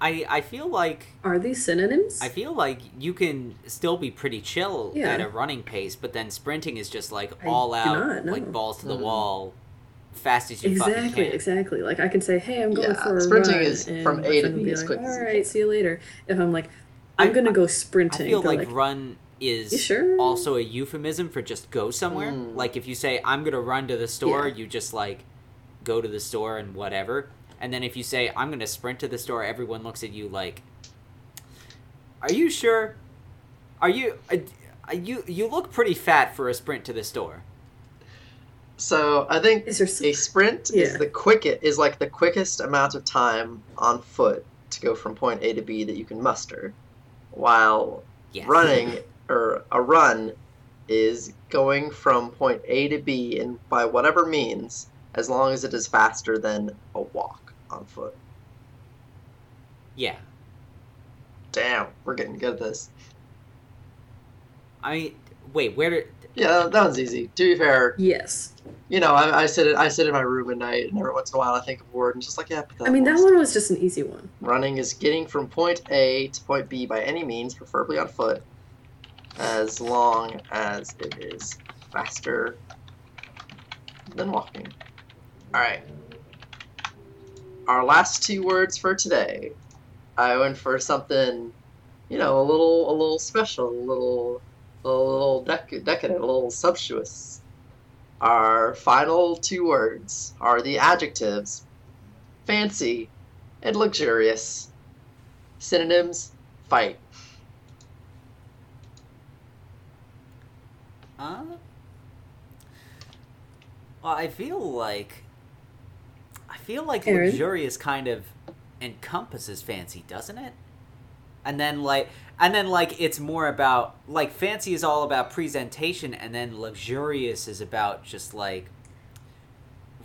I I feel like Are these synonyms? I feel like you can still be pretty chill Yeah. at a running pace, but then sprinting is just like all do out, not, no. like balls to the Mm. wall, fast as you fucking exactly, can. exactly. Like I can say, "Hey, I'm going Yeah, for a sprinting run," is and from my A to B be as like, quick as All you right, can." see you later. If I'm like, I'm I- gonna go sprinting. I sprinting, feel they're like, run is sure? also a euphemism for just go somewhere. Mm. Like if you say I'm gonna run to the store, Yeah. you just like go to the store and whatever. And then if you say I'm gonna sprint to the store, everyone looks at you like, "Are you sure? Are you? Uh, uh, you you look pretty fat for a sprint to the store." So I think Is there some, a sprint is the quickest is like the quickest amount of time on foot to go from point A to B that you can muster, while Yes. running or a run is going from point A to B and by whatever means, as long as it is faster than a walk on foot. Yeah. Damn, we're getting good at this. I mean, wait, where did? Yeah, that, that one's easy. To be fair, yes. you know, I, I sit I sit in my room at night, and every once in a while I think of a word and just like, yeah. Put that I mean, that one was just an easy one. Running is getting from point A to point B by any means, preferably on foot, as long as it is faster than walking. Alright. Our last two words for today. I went for something, you know, a little a little special, a little a little dec- decadent, a little sumptuous. Our final two words are the adjectives fancy and luxurious. Synonyms fight. Uh, well, I feel like feel like Aaron? luxurious kind of encompasses fancy, doesn't it? And then like and then like it's more about like fancy is all about presentation and then luxurious is about just like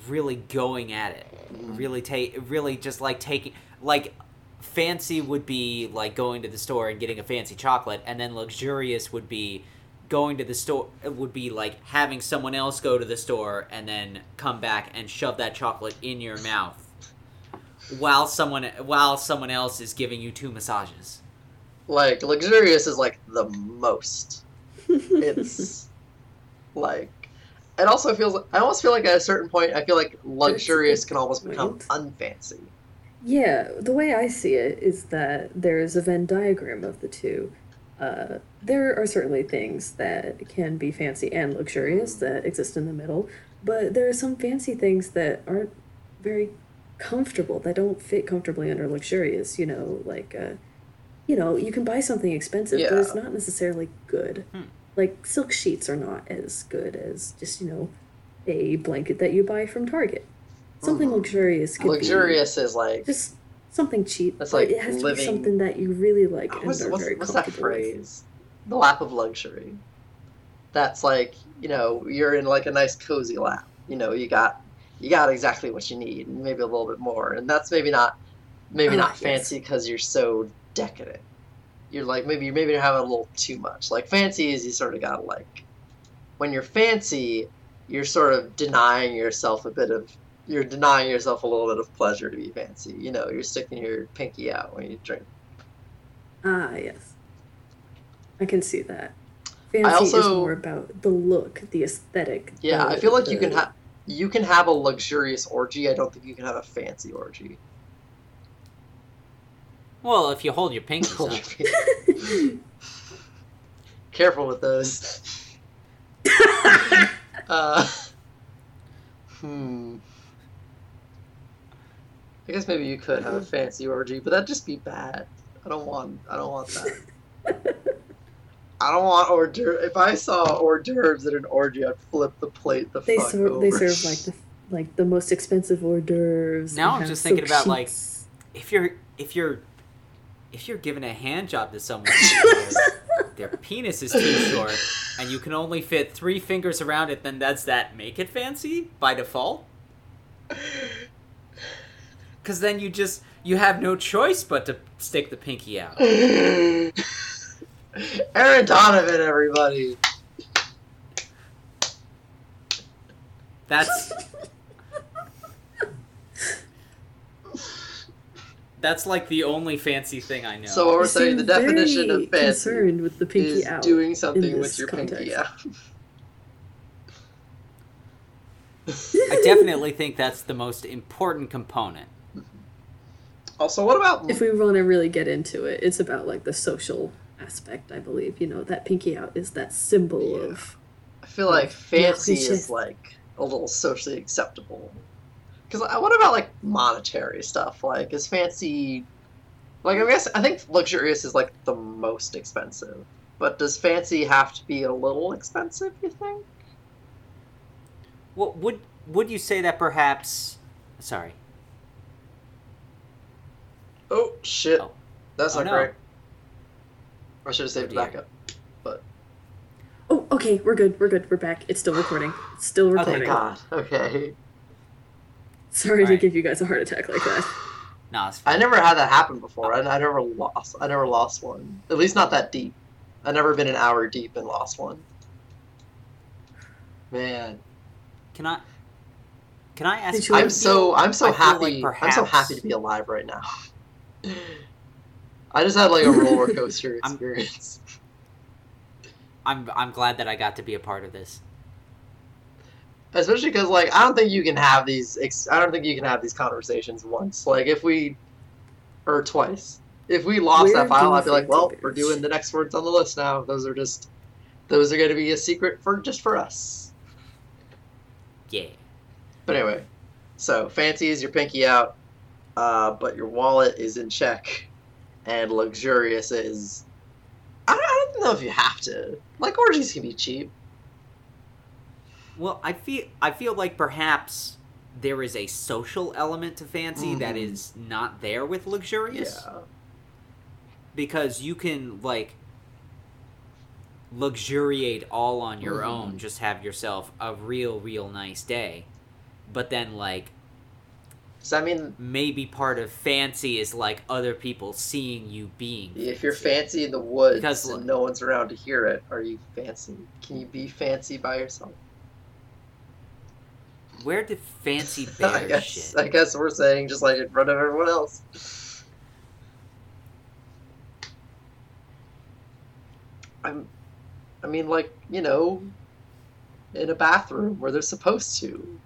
really going at it. Mm-hmm. Really take really just like taking like fancy would be like going to the store and getting a fancy chocolate and then luxurious would be going to the store it would be like having someone else go to the store and then come back and shove that chocolate in your mouth while someone while someone else is giving you two massages. Like luxurious is like the most. It's like it also feels I almost feel like at a certain point I feel like luxurious can almost become point. unfancy. Yeah, the way I see it is that there's a Venn diagram of the two. Uh, there are certainly things that can be fancy and luxurious that exist in the middle, but there are some fancy things that aren't very comfortable, that don't fit comfortably under luxurious. You know, like, uh, you know, you can buy something expensive, but it's not necessarily good. Hmm. Like, silk sheets are not as good as just, you know, a blanket that you buy from Target. Something Mhm. luxurious could be Luxurious is like just something cheap. That's like it has to be something that you really like and what's, are what's, very what's that comfortable with. The lap of luxury. That's like you know you're in like a nice cozy lap. You know you got you got exactly what you need, and maybe a little bit more. And that's maybe not maybe Ah, not yes. fancy because you're so decadent. you're like maybe you maybe you're having a little too much. Like fancy is you sort of gotta like when you're fancy, you're sort of denying yourself a bit of you're denying yourself a little bit of pleasure to be fancy. You know, you're sticking your pinky out when you drink. Ah, yes. I can see that. Fancy is also- more about the look, the aesthetic. Yeah, I feel like you can have you can have a luxurious orgy. I don't think you can have a fancy orgy. Well, if you hold your pinkies up. Careful with those. uh, hmm. I guess maybe you could have a fancy orgy, but that'd just be bad. I don't want. I don't want that. I don't want hors d'oeuvres. If I saw hors d'oeuvres at an orgy, I'd flip the plate the They fuck serve over. they serve like the like the most expensive hors d'oeuvres. Now I'm just thinking silk about, like, if you're if you're if you're giving a hand job to someone their penis is too short and you can only fit three fingers around it, then does that make it fancy by default? Because then you just you have no choice but to stick the pinky out. Aaron Donovan, everybody. That's that's like the only fancy thing I know. So what we're You saying, the definition of fancy concerned with the pinky is out. doing something with this your pinky context. out. I definitely think that's the most important component. Also, what about If we want to really get into it, it's about like the social aspect. I believe you know that pinky out is that symbol Yeah. of I feel like fancy Yeah, is like a little socially acceptable. Because uh, what about like monetary stuff? Like, is fancy? Like, I guess I think luxurious is like the most expensive. But does fancy have to be a little expensive? You think? What would would you say that perhaps? Sorry. Oh shit! Oh. That's Oh, not no. great. I should have saved the dear. backup. Oh, okay, we're good. We're good. We're back. It's still recording. It's still Oh recording. thank God. Okay. Sorry to Alright. give you guys a heart attack like that. No, it's I never had that happen before. I, I never lost. I never lost one. At least not that deep. I never been an hour deep and lost one. Man, Can I? Can I ask? Did you I'm so I'm so I feel happy. like I'm so perhaps- happy to be alive right now. I just had like a roller coaster I'm- experience. I'm I'm glad that I got to be a part of this. Especially because like I don't think you can have these. Ex- I don't think you can have these conversations once. Like if we, or twice. If we lost Where that do file, I'd be like, well, we're doing the next words on the list now. Those are just, those are going to be a secret for just for us. Yeah. But anyway, so fancy is your pinky out, uh, but your wallet is in check, and luxurious is. I don't, I don't know if you have to. Like orgies can be cheap. Well, I feel I feel like perhaps there is a social element to fancy that Mhm. is not there with luxurious Yeah. because you can like luxuriate all on your Mhm. own, just have yourself a real real nice day. But then like Does I mean maybe part of fancy is like other people seeing you being if you're fancy. fancy in the woods Because, and no one's around to hear it, are you fancy? Can you be fancy by yourself? Where did fancy I guess. shit? I guess we're saying just like in front of everyone else. I'm. I mean, like you know, in a bathroom where they're supposed to,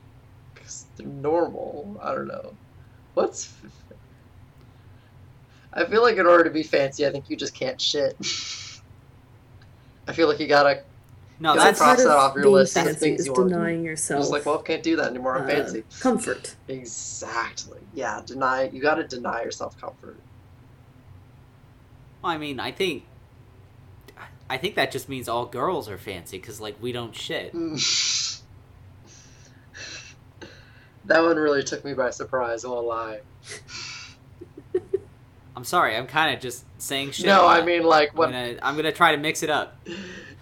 normal. I don't know. What's. I feel like in order to be fancy, I think you just can't shit. I feel like you gotta No, That's that's cross part that off your being list of fancy things is you wanna denying yourself just like, well, can't do that anymore. I'm uh, fancy. comfort. Exactly. Yeah, deny. You got to deny yourself comfort. I mean, I think I think that just means all girls are fancy because like we don't shit. that one really took me by surprise. I won't lie. I'm sorry, I'm kind of just saying shit. no, a I lot. mean like I'm what? gonna I'm gonna try to mix it up.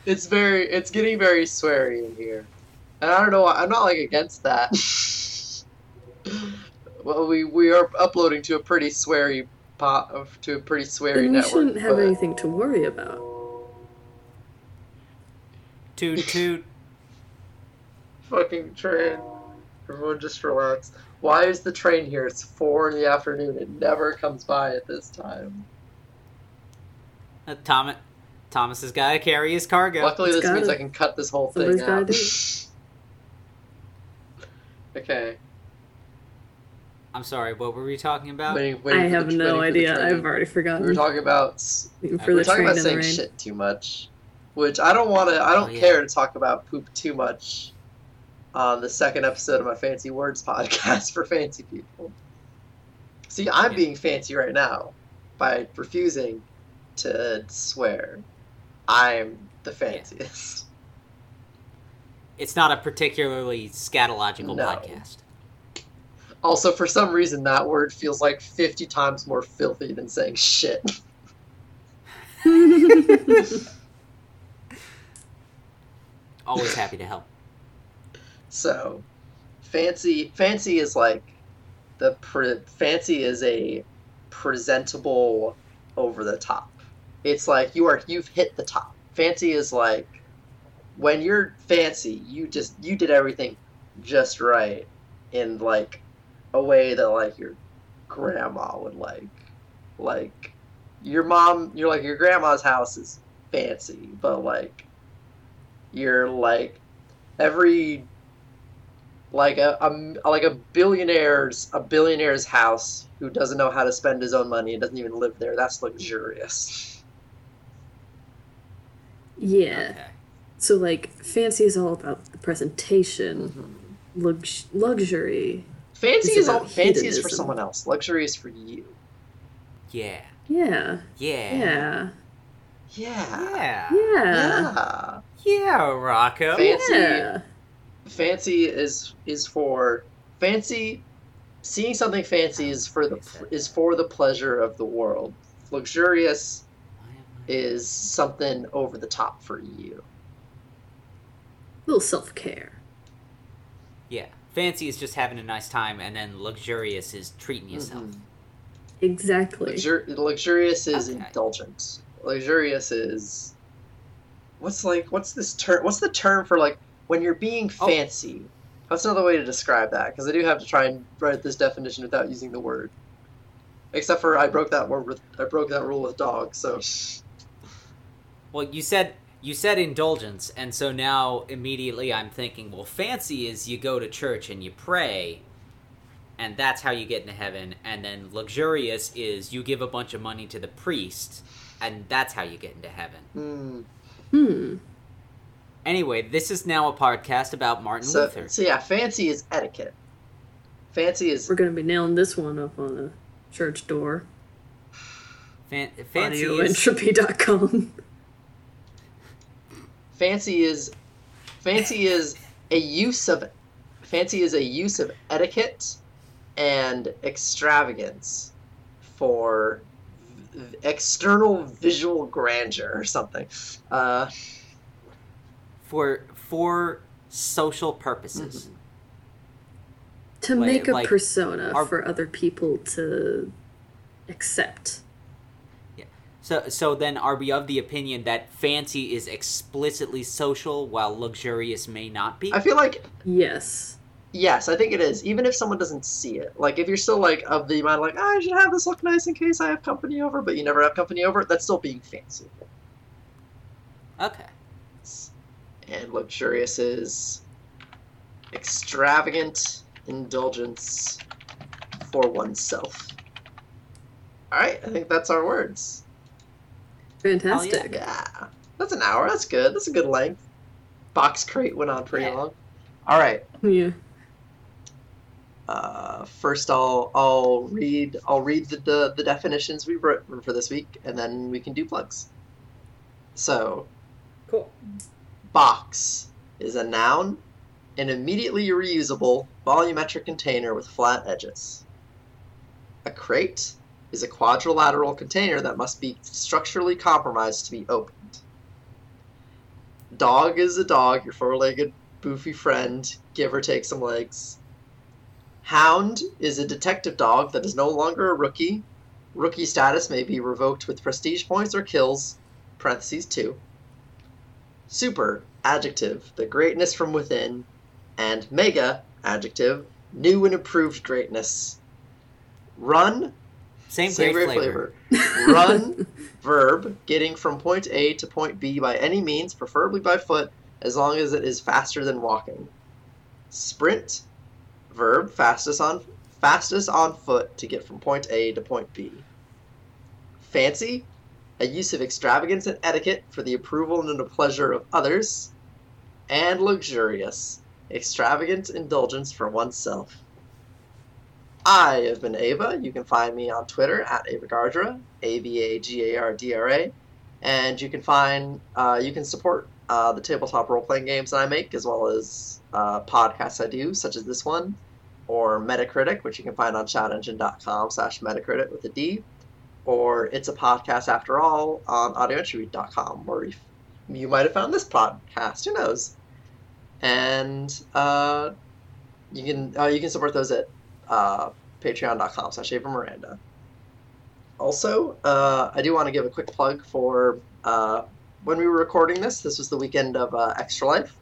It's very. It's getting very sweary in here, and I don't know. why- I'm not like against that. well, we we are uploading to a pretty sweary pot of to a pretty sweary Then we network. shouldn't have but- anything to worry about. Toot toot. fucking train. Everyone just relax. Why is the train here? It's four in the afternoon. It never comes by at this time. Uh, Thomas, Thomas has got to carry his cargo. Luckily, It's this means gotta- I can cut this whole thing somebody's out. okay. I'm sorry. What were we talking about? Waiting, waiting I for the- have no waiting for the idea. I've already forgotten. We forgotten. were talking about. s- we for We the were talking train about saying shit too much, which I don't want to. I don't Oh, yeah. care to talk about poop too much on the second episode of my Fancy Words podcast for fancy people. See, I'm Yeah. being fancy right now by refusing to swear. I'm the fanciest. It's not a particularly scatological No. podcast. Also, for some reason, that word feels like 50 times more filthy than saying shit. Always happy to help. So, fancy fancy is like the pre- fancy is a presentable over the top. It's like you are you've hit the top. Fancy is like when you're fancy, you just you did everything just right in like a way that like your grandma would like. Like your mom, you're like your grandma's house is fancy, but like you're like every like a, a like a billionaire's a billionaire's house who doesn't know how to spend his own money and doesn't even live there. That's luxurious. yeah. Okay. So like fancy is all about the presentation. Mm-hmm. Lux- luxury. Fancy It's is all about fancy is for someone else. Luxury is for you. Yeah. Yeah. Yeah. Yeah. Yeah. Yeah. Yeah. Yeah. Yeah, Rocco. Fancy Yeah. Fancy is is for fancy seeing something fancy is for the is for the pleasure of the world. Luxurious is something over the top for you. little self care. Yeah. Fancy is just having a nice time, and then luxurious is treating yourself. Mhm. Exactly. Luxur- luxurious is Okay. indulgent. Luxurious is what's like what's this term? What's the term for like when you're being Oh. fancy? That's another way to describe that because I do have to try and write this definition without using the word. Except for I broke that word with I broke that rule with dog. So Well, you said you said indulgence, and so now immediately I'm thinking, well, fancy is you go to church and you pray, and that's how you get into heaven, and then luxurious is you give a bunch of money to the priest, and that's how you get into heaven. hmm. Hmm. Anyway, this is now a podcast about Martin so Luther. so yeah, fancy is etiquette. Fancy is We're gonna be nailing this one up on the church door. Fan- fancy is Audioentropy.com. fancy is fancy is a use of fancy is a use of etiquette and extravagance for v- external visual grandeur or something uh for for social purposes. to Like- make a like, persona our- for other people to accept. Yeah. So so then are we of the opinion that fancy is explicitly social while luxurious may not be? i feel like Yes. yes i think it is even if someone doesn't see it like if you're still like of the mind like "Ah, i should have this look nice in case i have company over but you never have company over that's still being fancy Okay. And luxurious is extravagant indulgence for oneself. All right, I think that's our words. Fantastic. Yeah, that's an hour. That's good. That's a good length. Box crate went on pretty Yeah. long. All right. Yeah. Uh, first, I'll I'll read I'll read the, the the definitions we wrote for this week, and then we can do plugs. So, Cool. Box is a noun, an immediately reusable volumetric container with flat edges. A crate is a quadrilateral container that must be structurally compromised to be opened. Dog is a dog, your four legged, boofy friend, give or take some legs. Hound is a detective dog that is no longer a rookie. Rookie status may be revoked with prestige points or kills, parentheses 2. Super, adjective, the greatness from within. And mega, adjective, new and improved greatness. Run, Same, same great, great flavor. flavor. Run, verb, getting from point A to point B by any means, preferably by foot, as long as it is faster than walking. Sprint, verb, fastest on fastest on foot to get from point A to point B. Fancy, a use of extravagance and etiquette for the approval and the pleasure of others. And luxurious, extravagant indulgence for oneself. I have been Ava. You can find me on Twitter at Ava Gardra, A V A G A R D R A, and you can find uh, you can support uh, the tabletop role playing games that I make as well as uh, podcasts I do, such as this one, or Metacritic, which you can find on shoutengine.com slash Metacritic with a D, or It's a Podcast After All on audioentropy.com, where you, might have found this podcast. Who knows? And uh, you can uh, you can support those at uh, patreon.com slash Miranda. Also, uh, I do want to give a quick plug for uh, when we were recording this. This was the weekend of uh, Extra Life,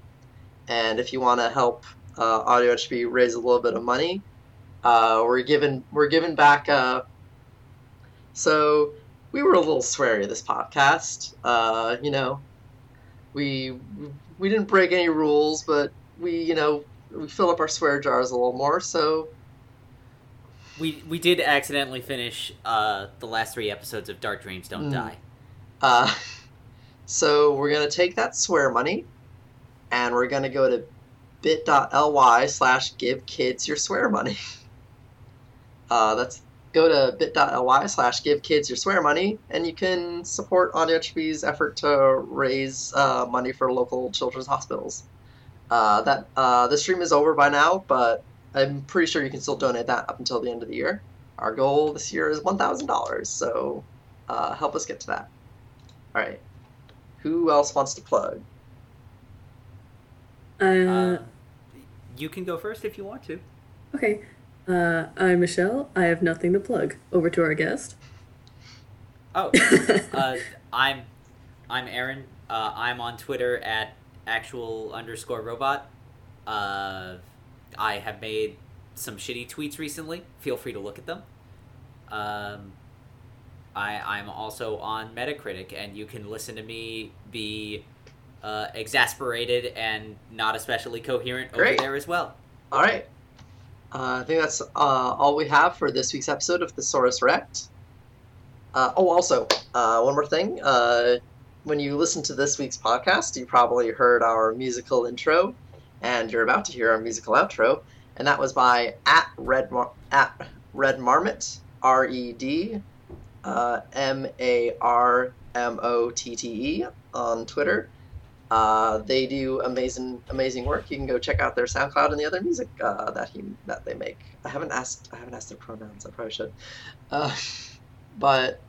and if you want to help uh, Audio HB raise a little bit of money, we're giving we're giving back. So we were a little sweary this podcast. Uh, you know, we we didn't break any rules, but we you know we fill up our swear jars a little more. So We we did accidentally finish uh, the last three episodes of Dark Dreams Don't Mm. Die. Uh, so we're gonna take that swear money, and we're gonna go to bit.ly slash give kids your swear money. Uh, that's go to bit.ly slash give kids your swear money, and you can support Audio effort to raise uh, money for local children's hospitals. Uh, that uh, the stream is over by now, but I'm pretty sure you can still donate that up until the end of the year. Our goal this year is one thousand dollars, so uh, help us get to that. All right. Who else wants to plug? Uh, Uh, you can go first if you want to. okay. Uh, I'm Michelle. I have nothing to plug. Over to our guest. Oh, uh, I'm I'm Aaron. Uh, I'm on Twitter at actual underscore robot. Uh, I have made some shitty tweets recently. Feel free to look at them. Um, I I'm also on Metacritic, and you can listen to me be uh, exasperated and not especially coherent Great. over there as well. All right. Uh, I think that's uh, all we have for this week's episode of Thesaurus Rect. Uh, oh, also, uh, one more thing. Uh, when you listen to this week's podcast, you probably heard our musical intro, and you're about to hear our musical outro, and that was by at Red Mar- at Red Marmot R E D uh, M A R M O T T E on Twitter. Uh, they do amazing, amazing work. You can go check out their SoundCloud and the other music uh, that he that they make. I haven't asked, I haven't asked their pronouns. I probably should. Uh, but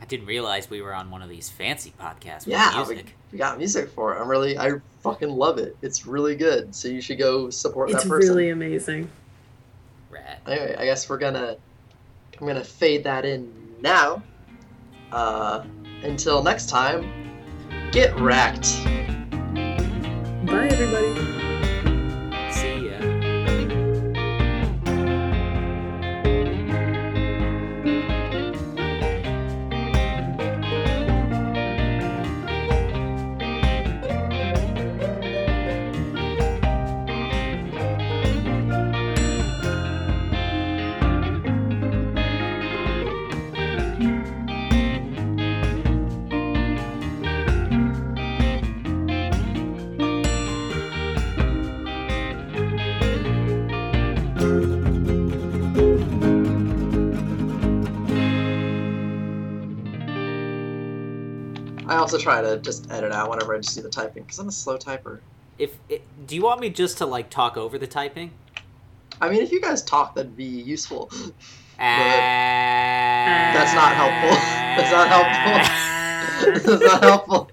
I didn't realize we were on one of these fancy podcasts with yeah, we, music. we got music for it. I'm really, I fucking love it. It's really good. So you should go support It's that person. It's really amazing. Rad. Anyway, I guess we're gonna, I'm gonna fade that in now. Uh, until next time, get wrecked. Bye, everybody. Also try to just edit out whenever I just do the typing because I'm a slow typer. If it, do you want me just to like talk over the typing? I mean, if you guys talk, that'd be useful. That's ah. That's not helpful. That's not helpful. That's not helpful.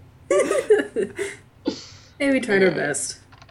hey, we tried our best.